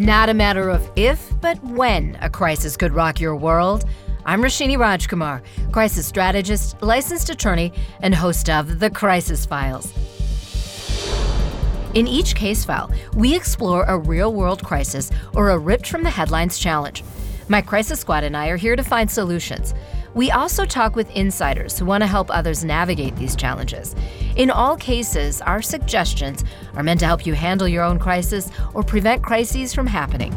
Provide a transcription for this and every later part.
Not a matter of if, but when a crisis could rock your world. I'm Roshini Rajkumar, crisis strategist, licensed attorney, and host of The Crisis Files. In each case file, we explore a real world crisis or a ripped from the headlines challenge. My crisis squad and I are here to find solutions. We also talk with insiders who want to help others navigate these challenges. In all cases, our suggestions are meant to help you handle your own crisis or prevent crises from happening.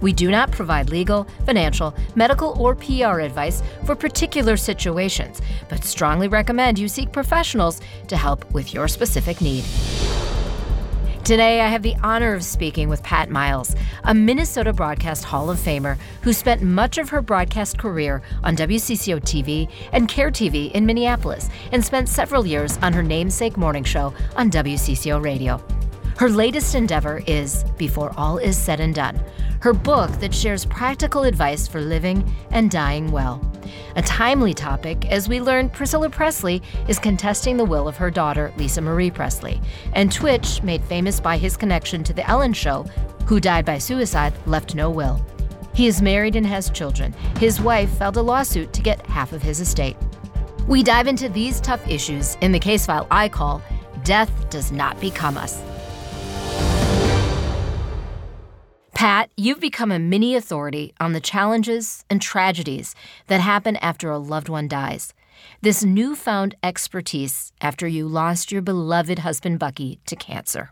We do not provide legal, financial, medical, or PR advice for particular situations, but strongly recommend you seek professionals to help with your specific need. Today, I have the honor of speaking with Pat Miles, a Minnesota Broadcast Hall of Famer who spent much of her broadcast career on WCCO TV and KARE TV in Minneapolis and spent several years on her namesake morning show on WCCO Radio. Her latest endeavor is Before All Is Said and Done, her book that shares practical advice for living and dying well. A timely topic as we learn Priscilla Presley is contesting the will of her daughter, Lisa Marie Presley, and Twitch, made famous by his connection to The Ellen Show, who died by suicide, left no will. He is married and has children. His wife filed a lawsuit to get half of his estate. We dive into these tough issues in the case file I call Death Does Not Become Us. Pat, you've become a mini authority on the challenges and tragedies that happen after a loved one dies. This newfound expertise after you lost your beloved husband Bucky to cancer.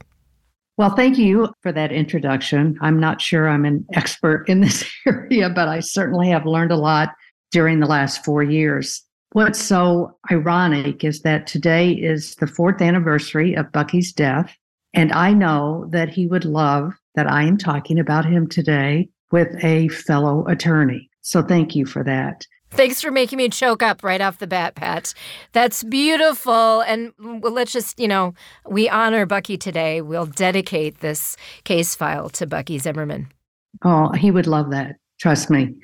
Well, thank you for that introduction. I'm not sure I'm an expert in this area, but I certainly have learned a lot during the last four years. What's so ironic is that today is the fourth anniversary of Bucky's death. And I know that he would love that I am talking about him today with a fellow attorney. So thank you for that. Thanks for making me choke up right off the bat, Pat. That's beautiful. And let's just, you know, we honor Bucky today. We'll dedicate this case file to Bucky Zimmerman. Oh, he would love that. Trust me.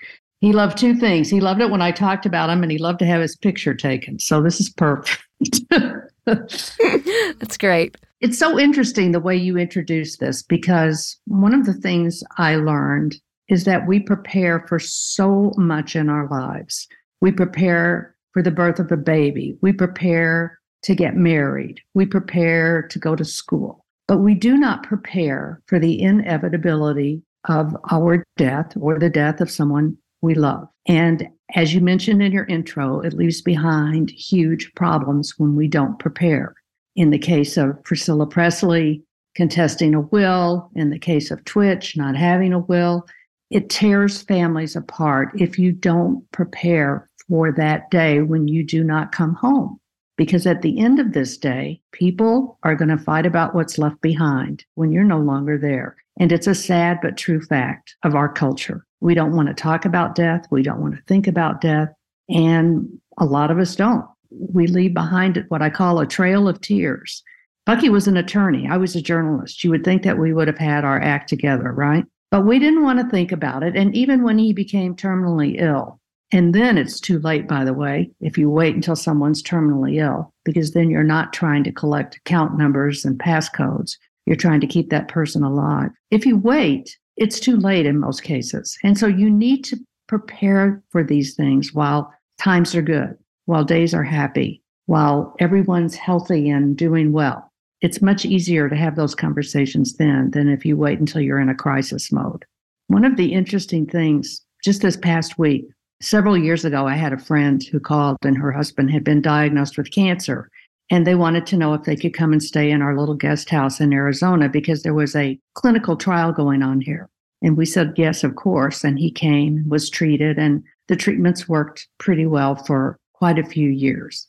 He loved two things. He loved it when I talked about him, and he loved to have his picture taken. So this is perfect. That's great. It's so interesting the way you introduce this because one of the things I learned is that we prepare for so much in our lives. We prepare for the birth of a baby, we prepare to get married, we prepare to go to school, but we do not prepare for the inevitability of our death or the death of someone we love. And as you mentioned in your intro, it leaves behind huge problems when we don't prepare. In the case of Priscilla Presley, contesting a will, in the case of Twitch, not having a will, it tears families apart if you don't prepare for that day when you do not come home. Because at the end of this day, people are going to fight about what's left behind when you're no longer there. And it's a sad but true fact of our culture. We don't want to talk about death. We don't want to think about death. And a lot of us don't. We leave behind what I call a trail of tears. Bucky was an attorney. I was a journalist. You would think that we would have had our act together, right? But we didn't want to think about it. And even when he became terminally ill, and then it's too late, by the way, if you wait until someone's terminally ill, because then you're not trying to collect account numbers and passcodes. You're trying to keep that person alive. If you wait, it's too late in most cases. And so you need to prepare for these things while times are good, while days are happy, while everyone's healthy and doing well. It's much easier to have those conversations then than if you wait until you're in a crisis mode. One of the interesting things just this past week, several years ago, I had a friend who called and her husband had been diagnosed with cancer. And they wanted to know if they could come and stay in our little guest house in Arizona because there was a clinical trial going on here. And we said, yes, of course. And he came, was treated, and the treatments worked pretty well for quite a few years.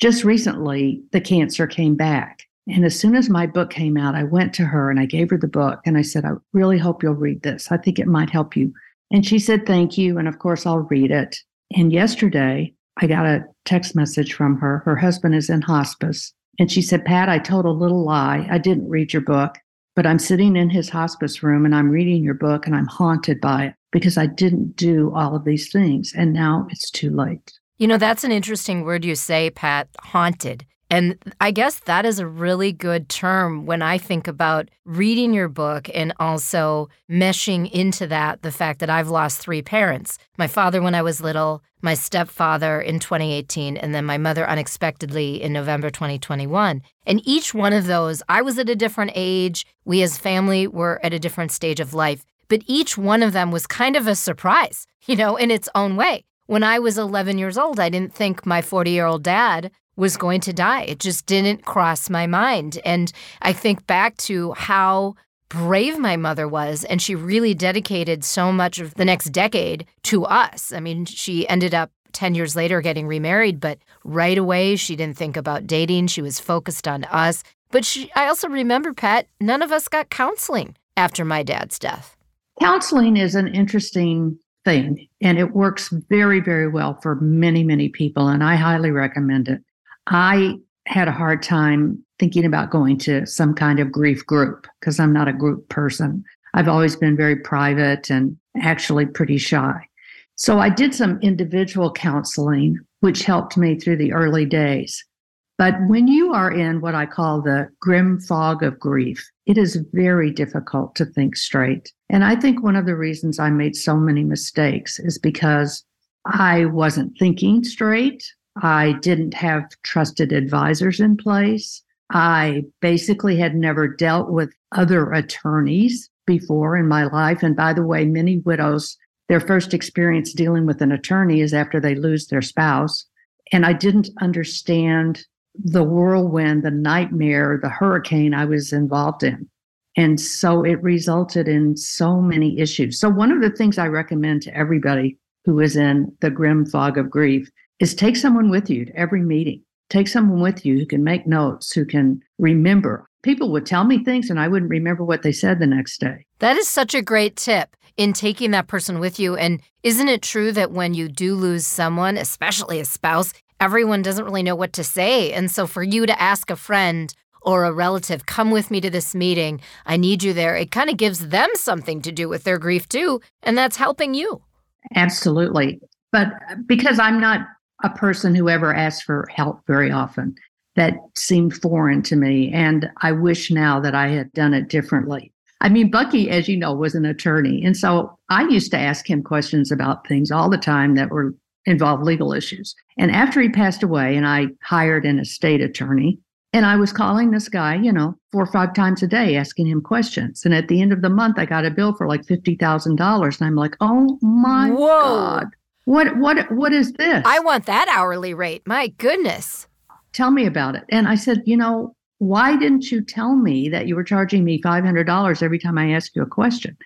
Just recently, the cancer came back. And as soon as my book came out, I went to her and I gave her the book and I said, I really hope you'll read this. I think it might help you. And she said, Thank you. And of course, I'll read it. And yesterday, I got a text message from her. Her husband is in hospice. And she said, Pat, I told a little lie. I didn't read your book, but I'm sitting in his hospice room and I'm reading your book and I'm haunted by it because I didn't do all of these things. And now it's too late. You know, that's an interesting word you say, Pat, haunted. And I guess that is a really good term when I think about reading your book and also meshing into that the fact that I've lost three parents my father when I was little, my stepfather in 2018, and then my mother unexpectedly in November 2021. And each one of those, I was at a different age. We as family were at a different stage of life. But each one of them was kind of a surprise, you know, in its own way. When I was 11 years old, I didn't think my 40 year old dad was going to die. It just didn't cross my mind. And I think back to how brave my mother was, and she really dedicated so much of the next decade to us. I mean, she ended up 10 years later getting remarried, but right away she didn't think about dating. She was focused on us. But she, I also remember, Pat, none of us got counseling after my dad's death. Counseling is an interesting thing, and it works very, very well for many, many people, and I highly recommend it. I had a hard time thinking about going to some kind of grief group because I'm not a group person. I've always been very private and actually pretty shy. So I did some individual counseling, which helped me through the early days. But when you are in what I call the grim fog of grief, it is very difficult to think straight. And I think one of the reasons I made so many mistakes is because I wasn't thinking straight. I didn't have trusted advisors in place. I basically had never dealt with other attorneys before in my life. And by the way, many widows, their first experience dealing with an attorney is after they lose their spouse. And I didn't understand the whirlwind, the nightmare, the hurricane I was involved in. And so it resulted in so many issues. So, one of the things I recommend to everybody who is in the grim fog of grief is take someone with you to every meeting. Take someone with you who can make notes, who can remember. People would tell me things and I wouldn't remember what they said the next day. That is such a great tip in taking that person with you. And isn't it true that when you do lose someone, especially a spouse, everyone doesn't really know what to say? And so for you to ask a friend, or a relative, come with me to this meeting. I need you there. It kind of gives them something to do with their grief too. And that's helping you. Absolutely. But uh, because I'm not a person who ever asked for help very often. That seemed foreign to me. And I wish now that I had done it differently. I mean, Bucky, as you know, was an attorney. And so I used to ask him questions about things all the time that were involved legal issues. And after he passed away, and I hired an estate attorney, and I was calling this guy, you know, four or five times a day, asking him questions. And at the end of the month, I got a bill for like $50,000. And I'm like, oh my Whoa. God. What what what is this? I want that hourly rate. My goodness. Tell me about it. And I said, you know, why didn't you tell me that you were charging me $500 every time I asked you a question?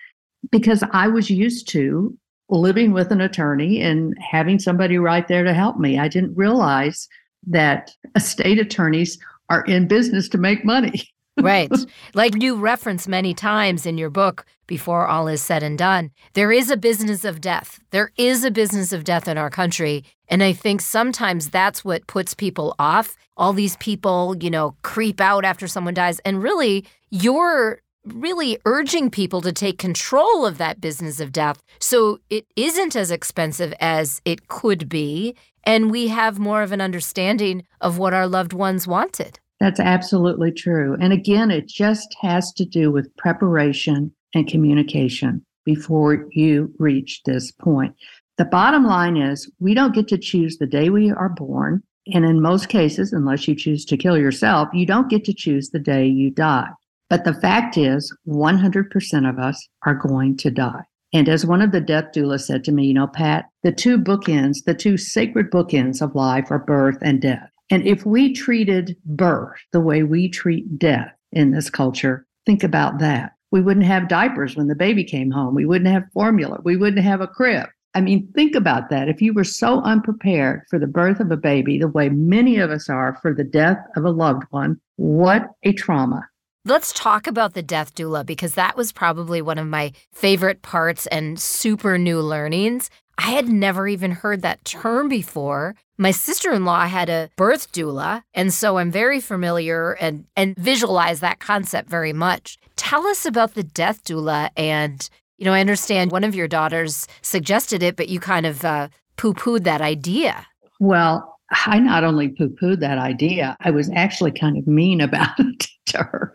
Because I was used to living with an attorney and having somebody right there to help me. I didn't realize that estate attorneys are in business to make money. right. Like you reference many times in your book, Before All Is Said and Done, there is a business of death. There is a business of death in our country. And I think sometimes that's what puts people off. All these people, you know, creep out after someone dies. And really, you're really urging people to take control of that business of death so it isn't as expensive as it could be. And we have more of an understanding of what our loved ones wanted. That's absolutely true. And again, it just has to do with preparation and communication before you reach this point. The bottom line is we don't get to choose the day we are born. And in most cases, unless you choose to kill yourself, you don't get to choose the day you die. But the fact is, 100% of us are going to die. And as one of the death doulas said to me, you know, Pat, the two bookends, the two sacred bookends of life are birth and death. And if we treated birth the way we treat death in this culture, think about that. We wouldn't have diapers when the baby came home. We wouldn't have formula. We wouldn't have a crib. I mean, think about that. If you were so unprepared for the birth of a baby, the way many of us are for the death of a loved one, what a trauma. Let's talk about the death doula because that was probably one of my favorite parts and super new learnings. I had never even heard that term before. My sister-in-law had a birth doula, and so I'm very familiar and and visualize that concept very much. Tell us about the death doula and you know, I understand one of your daughters suggested it, but you kind of uh, poo-pooed that idea. Well, I not only poo pooed that idea, I was actually kind of mean about it to her.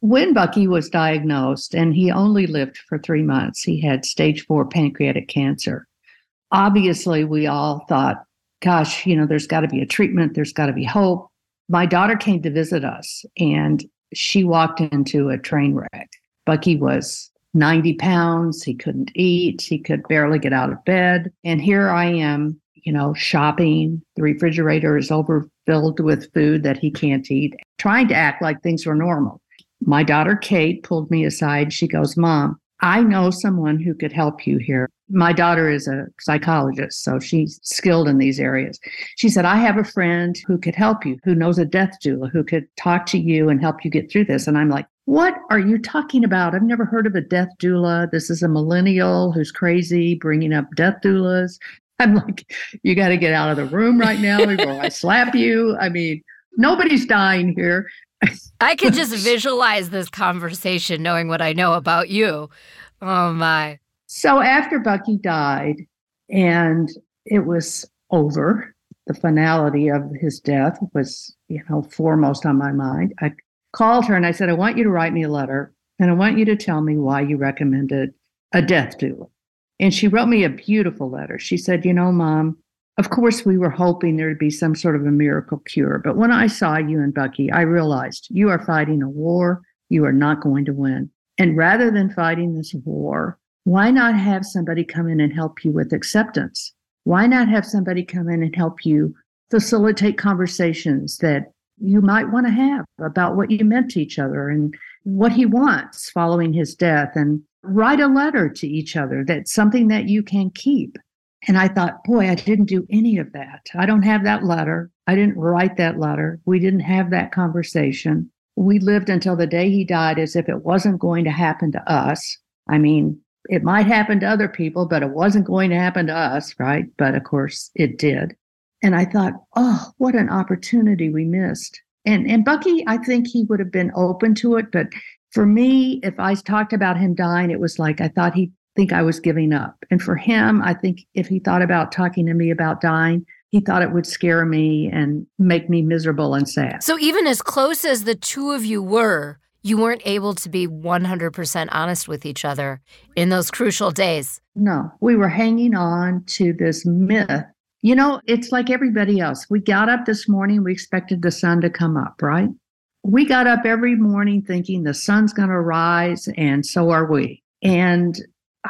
When Bucky was diagnosed, and he only lived for three months, he had stage four pancreatic cancer. Obviously, we all thought, gosh, you know, there's got to be a treatment, there's got to be hope. My daughter came to visit us, and she walked into a train wreck. Bucky was 90 pounds. He couldn't eat. He could barely get out of bed. And here I am you know, shopping. The refrigerator is overfilled with food that he can't eat, trying to act like things were normal. My daughter Kate pulled me aside. She goes, Mom, I know someone who could help you here. My daughter is a psychologist, so she's skilled in these areas. She said, I have a friend who could help you, who knows a death doula, who could talk to you and help you get through this. And I'm like, what are you talking about? I've never heard of a death doula. This is a millennial who's crazy bringing up death doulas. I'm like, you got to get out of the room right now before I slap you. I mean, nobody's dying here. I can just visualize this conversation knowing what I know about you. Oh my. So after Bucky died and it was over, the finality of his death was, you know, foremost on my mind. I called her and I said, I want you to write me a letter and I want you to tell me why you recommended a death doula. And she wrote me a beautiful letter. She said, You know, mom, of course, we were hoping there'd be some sort of a miracle cure. But when I saw you and Bucky, I realized you are fighting a war you are not going to win. And rather than fighting this war, why not have somebody come in and help you with acceptance? Why not have somebody come in and help you facilitate conversations that you might want to have about what you meant to each other and what he wants following his death and write a letter to each other that's something that you can keep. And I thought, boy, I didn't do any of that. I don't have that letter. I didn't write that letter. We didn't have that conversation. We lived until the day he died as if it wasn't going to happen to us. I mean, it might happen to other people, but it wasn't going to happen to us, right? But of course it did. And I thought, oh, what an opportunity we missed. And and Bucky, I think he would have been open to it, but for me, if I talked about him dying, it was like I thought he'd think I was giving up. And for him, I think if he thought about talking to me about dying, he thought it would scare me and make me miserable and sad. So even as close as the two of you were, you weren't able to be 100% honest with each other in those crucial days. No, we were hanging on to this myth. You know, it's like everybody else. We got up this morning, we expected the sun to come up, right? we got up every morning thinking the sun's going to rise, and so are we. And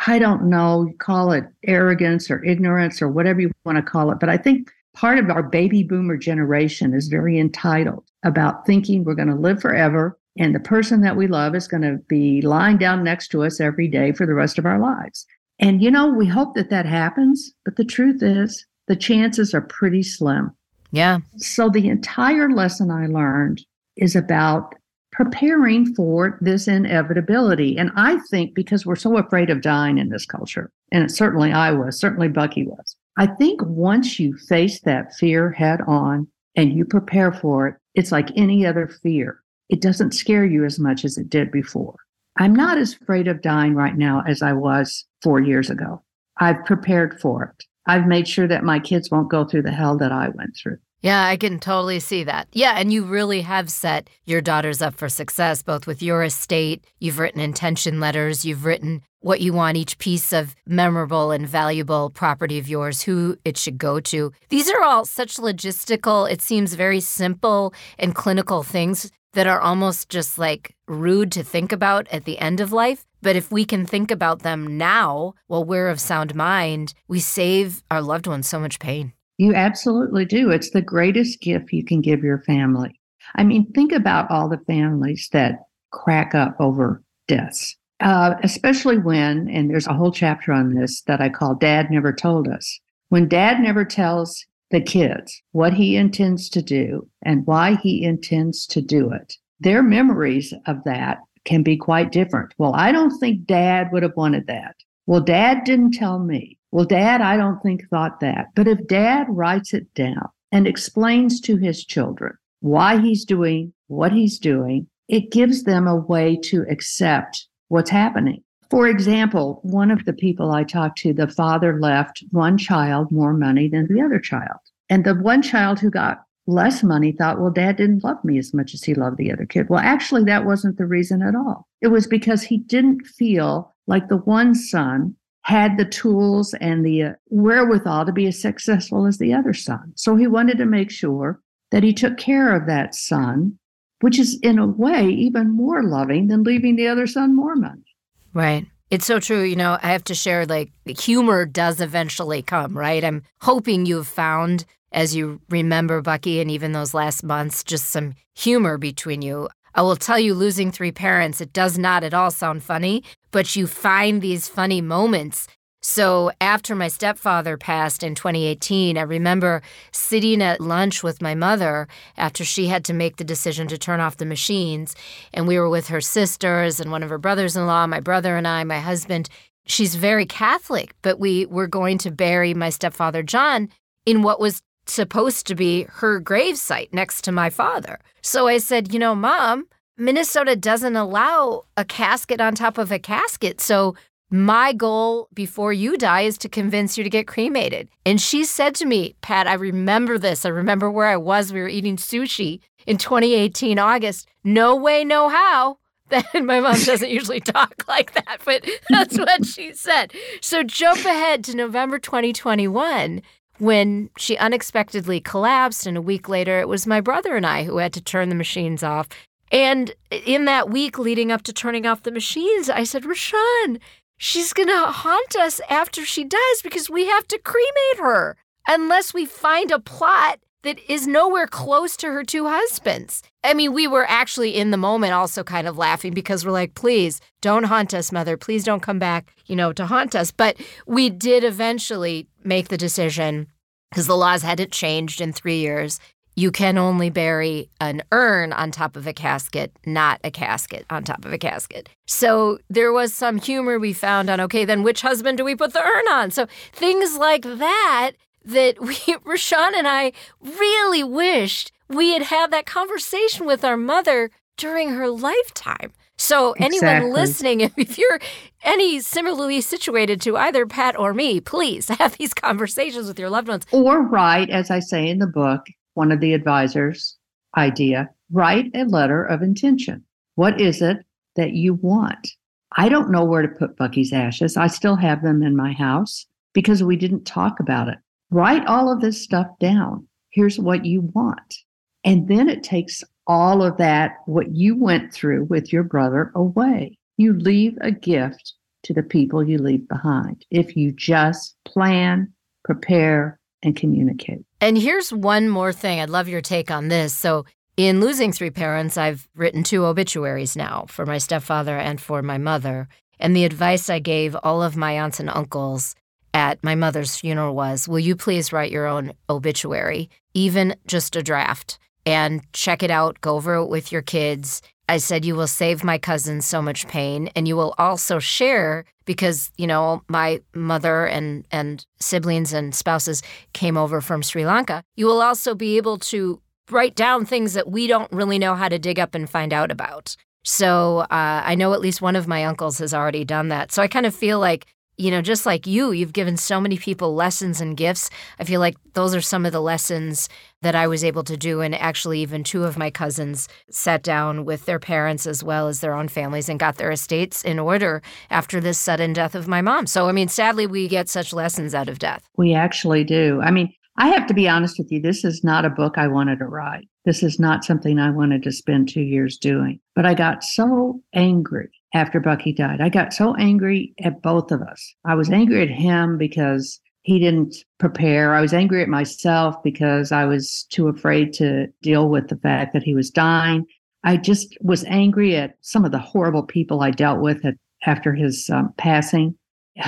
I don't know, call it arrogance or ignorance or whatever you want to call it, but I think part of our baby boomer generation is very entitled about thinking we're going to live forever and the person that we love is going to be lying down next to us every day for the rest of our lives. And, you know, we hope that that happens, but the truth is the chances are pretty slim. Yeah. So the entire lesson I learned is about preparing for this inevitability. And I think because we're so afraid of dying in this culture, and certainly I was, certainly Bucky was, I think once you face that fear head on and you prepare for it, it's like any other fear. It doesn't scare you as much as it did before. I'm not as afraid of dying right now as I was four years ago. I've prepared for it. I've made sure that my kids won't go through the hell that I went through. Yeah, I can totally see that. Yeah, and you really have set your daughters up for success, both with your estate. You've written intention letters, you've written what you want each piece of memorable and valuable property of yours, who it should go to. These are all such logistical, it seems very simple and clinical things that are almost just like rude to think about at the end of life. But if we can think about them now while we're of sound mind, we save our loved ones so much pain. You absolutely do. It's the greatest gift you can give your family. I mean, think about all the families that crack up over deaths, uh, especially when, and there's a whole chapter on this that I call Dad Never Told Us. When dad never tells the kids what he intends to do and why he intends to do it, their memories of that can be quite different. Well, I don't think dad would have wanted that. Well, dad didn't tell me. Well, dad, I don't think thought that. But if dad writes it down and explains to his children why he's doing what he's doing, it gives them a way to accept what's happening. For example, one of the people I talked to, the father left one child more money than the other child. And the one child who got less money thought, well, dad didn't love me as much as he loved the other kid. Well, actually, that wasn't the reason at all. It was because he didn't feel like the one son had the tools and the uh, wherewithal to be as successful as the other son. So he wanted to make sure that he took care of that son, which is in a way even more loving than leaving the other son more money. Right. It's so true. You know, I have to share like humor does eventually come, right? I'm hoping you've found as you remember Bucky and even those last months, just some humor between you. I will tell you, losing three parents, it does not at all sound funny, but you find these funny moments. So after my stepfather passed in 2018, I remember sitting at lunch with my mother after she had to make the decision to turn off the machines. And we were with her sisters and one of her brothers in law, my brother and I, my husband. She's very Catholic, but we were going to bury my stepfather, John, in what was supposed to be her gravesite next to my father. So I said, You know, mom, Minnesota doesn't allow a casket on top of a casket. So my goal before you die is to convince you to get cremated. And she said to me, Pat, I remember this. I remember where I was. We were eating sushi in 2018, August. No way, no how. Then my mom doesn't usually talk like that, but that's what she said. So jump ahead to November 2021 when she unexpectedly collapsed. And a week later, it was my brother and I who had to turn the machines off. And in that week leading up to turning off the machines, I said, Rashawn, she's going to haunt us after she dies because we have to cremate her unless we find a plot that is nowhere close to her two husbands. I mean, we were actually in the moment also kind of laughing because we're like, please don't haunt us, mother. Please don't come back, you know, to haunt us. But we did eventually make the decision because the laws hadn't changed in three years. You can only bury an urn on top of a casket, not a casket on top of a casket. So there was some humor we found on, okay, then which husband do we put the urn on? So things like that that we, Rashawn and I really wished we had had that conversation with our mother during her lifetime. So, exactly. anyone listening, if you're any similarly situated to either Pat or me, please have these conversations with your loved ones. Or write, as I say in the book, one of the advisors' idea write a letter of intention. What is it that you want? I don't know where to put Bucky's ashes. I still have them in my house because we didn't talk about it. Write all of this stuff down. Here's what you want. And then it takes all of that, what you went through with your brother, away. You leave a gift to the people you leave behind if you just plan, prepare, and communicate. And here's one more thing. I'd love your take on this. So, in losing three parents, I've written two obituaries now for my stepfather and for my mother. And the advice I gave all of my aunts and uncles at my mother's funeral was Will you please write your own obituary, even just a draft, and check it out, go over it with your kids. I said, You will save my cousin so much pain, and you will also share because, you know, my mother and, and siblings and spouses came over from Sri Lanka. You will also be able to write down things that we don't really know how to dig up and find out about. So uh, I know at least one of my uncles has already done that. So I kind of feel like you know, just like you, you've given so many people lessons and gifts. I feel like those are some of the lessons that I was able to do. And actually, even two of my cousins sat down with their parents as well as their own families and got their estates in order after this sudden death of my mom. So, I mean, sadly, we get such lessons out of death. We actually do. I mean, I have to be honest with you, this is not a book I wanted to write. This is not something I wanted to spend two years doing. But I got so angry after Bucky died. I got so angry at both of us. I was angry at him because he didn't prepare. I was angry at myself because I was too afraid to deal with the fact that he was dying. I just was angry at some of the horrible people I dealt with at, after his um, passing,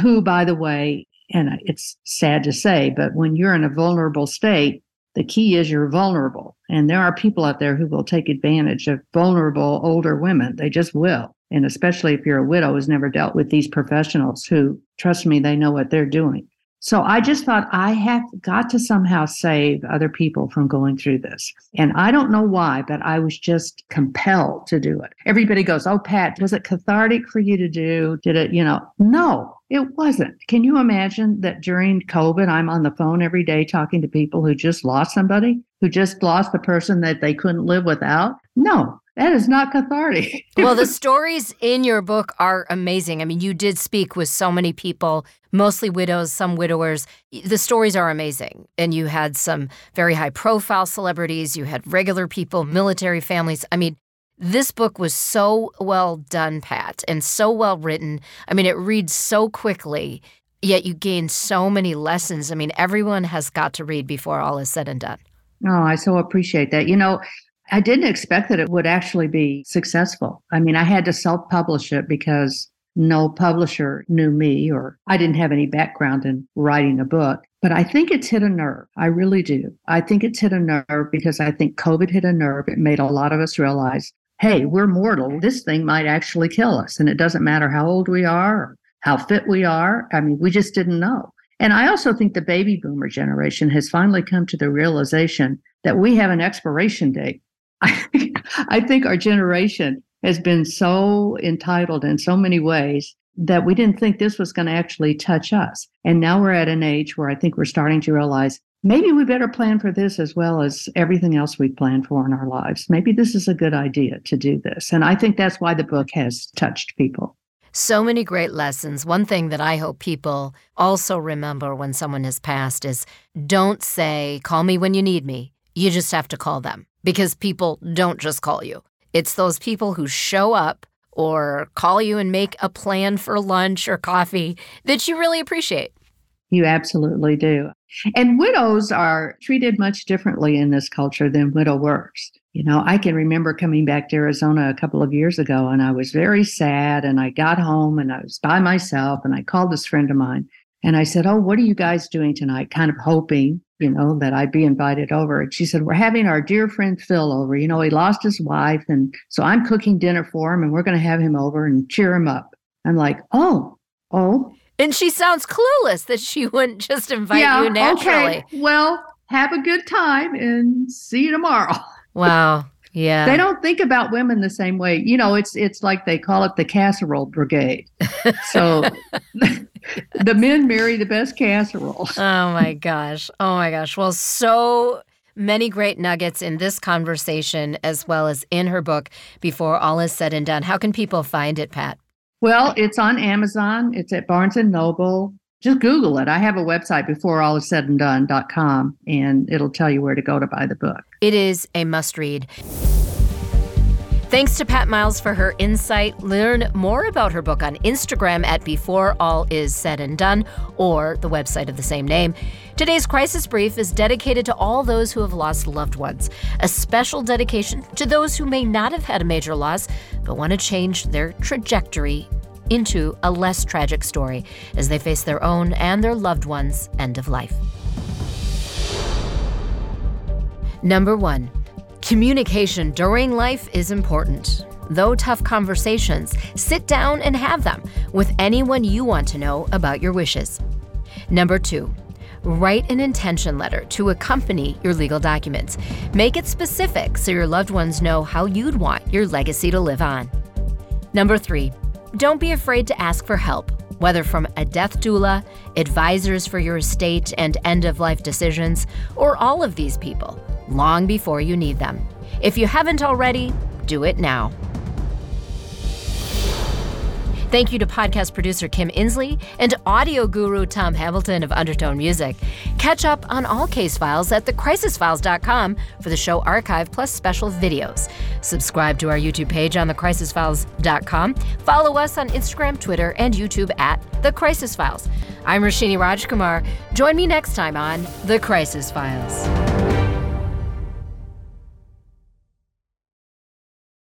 who, by the way, and it's sad to say, but when you're in a vulnerable state, the key is you're vulnerable. And there are people out there who will take advantage of vulnerable older women. They just will. And especially if you're a widow who's never dealt with these professionals who, trust me, they know what they're doing. So I just thought I have got to somehow save other people from going through this. And I don't know why, but I was just compelled to do it. Everybody goes, Oh, Pat, was it cathartic for you to do? Did it, you know? No, it wasn't. Can you imagine that during COVID, I'm on the phone every day talking to people who just lost somebody, who just lost the person that they couldn't live without? No, that is not cathartic. well, the stories in your book are amazing. I mean, you did speak with so many people, mostly widows, some widowers. The stories are amazing. And you had some very high profile celebrities, you had regular people, military families. I mean, this book was so well done, Pat, and so well written. I mean, it reads so quickly, yet you gain so many lessons. I mean, everyone has got to read before all is said and done. Oh, I so appreciate that. You know, I didn't expect that it would actually be successful. I mean, I had to self publish it because no publisher knew me or I didn't have any background in writing a book. But I think it's hit a nerve. I really do. I think it's hit a nerve because I think COVID hit a nerve. It made a lot of us realize hey, we're mortal. This thing might actually kill us. And it doesn't matter how old we are how fit we are. I mean, we just didn't know. And I also think the baby boomer generation has finally come to the realization that we have an expiration date. I think our generation has been so entitled in so many ways that we didn't think this was going to actually touch us. And now we're at an age where I think we're starting to realize maybe we better plan for this as well as everything else we plan for in our lives. Maybe this is a good idea to do this. And I think that's why the book has touched people. So many great lessons. One thing that I hope people also remember when someone has passed is don't say, call me when you need me. You just have to call them because people don't just call you. It's those people who show up or call you and make a plan for lunch or coffee that you really appreciate. You absolutely do. And widows are treated much differently in this culture than widowers. You know, I can remember coming back to Arizona a couple of years ago and I was very sad and I got home and I was by myself and I called this friend of mine and I said, Oh, what are you guys doing tonight? Kind of hoping, you know, that I'd be invited over. And she said, We're having our dear friend Phil over. You know, he lost his wife. And so I'm cooking dinner for him and we're going to have him over and cheer him up. I'm like, Oh, oh, and she sounds clueless that she wouldn't just invite yeah, you naturally. Okay. Well, have a good time and see you tomorrow. Wow. Yeah. They don't think about women the same way. You know, it's it's like they call it the casserole brigade. So the men marry the best casserole. Oh my gosh. Oh my gosh. Well, so many great nuggets in this conversation as well as in her book before all is said and done. How can people find it, Pat? Well, it's on Amazon. It's at Barnes and Noble. Just Google it. I have a website before all is said and done.com, and it'll tell you where to go to buy the book. It is a must read. Thanks to Pat Miles for her insight. Learn more about her book on Instagram at Before All Is Said and Done or the website of the same name. Today's crisis brief is dedicated to all those who have lost loved ones. A special dedication to those who may not have had a major loss but want to change their trajectory into a less tragic story as they face their own and their loved ones' end of life. Number one, communication during life is important. Though tough conversations, sit down and have them with anyone you want to know about your wishes. Number two, write an intention letter to accompany your legal documents. Make it specific so your loved ones know how you'd want your legacy to live on. Number three, don't be afraid to ask for help, whether from a death doula, advisors for your estate and end of life decisions, or all of these people, long before you need them. If you haven't already, do it now. Thank you to podcast producer Kim Insley and audio guru Tom Hamilton of Undertone Music. Catch up on all case files at thecrisisfiles.com for the show archive plus special videos. Subscribe to our YouTube page on thecrisisfiles.com. Follow us on Instagram, Twitter, and YouTube at The Crisis Files. I'm Roshini Rajkumar. Join me next time on The Crisis Files.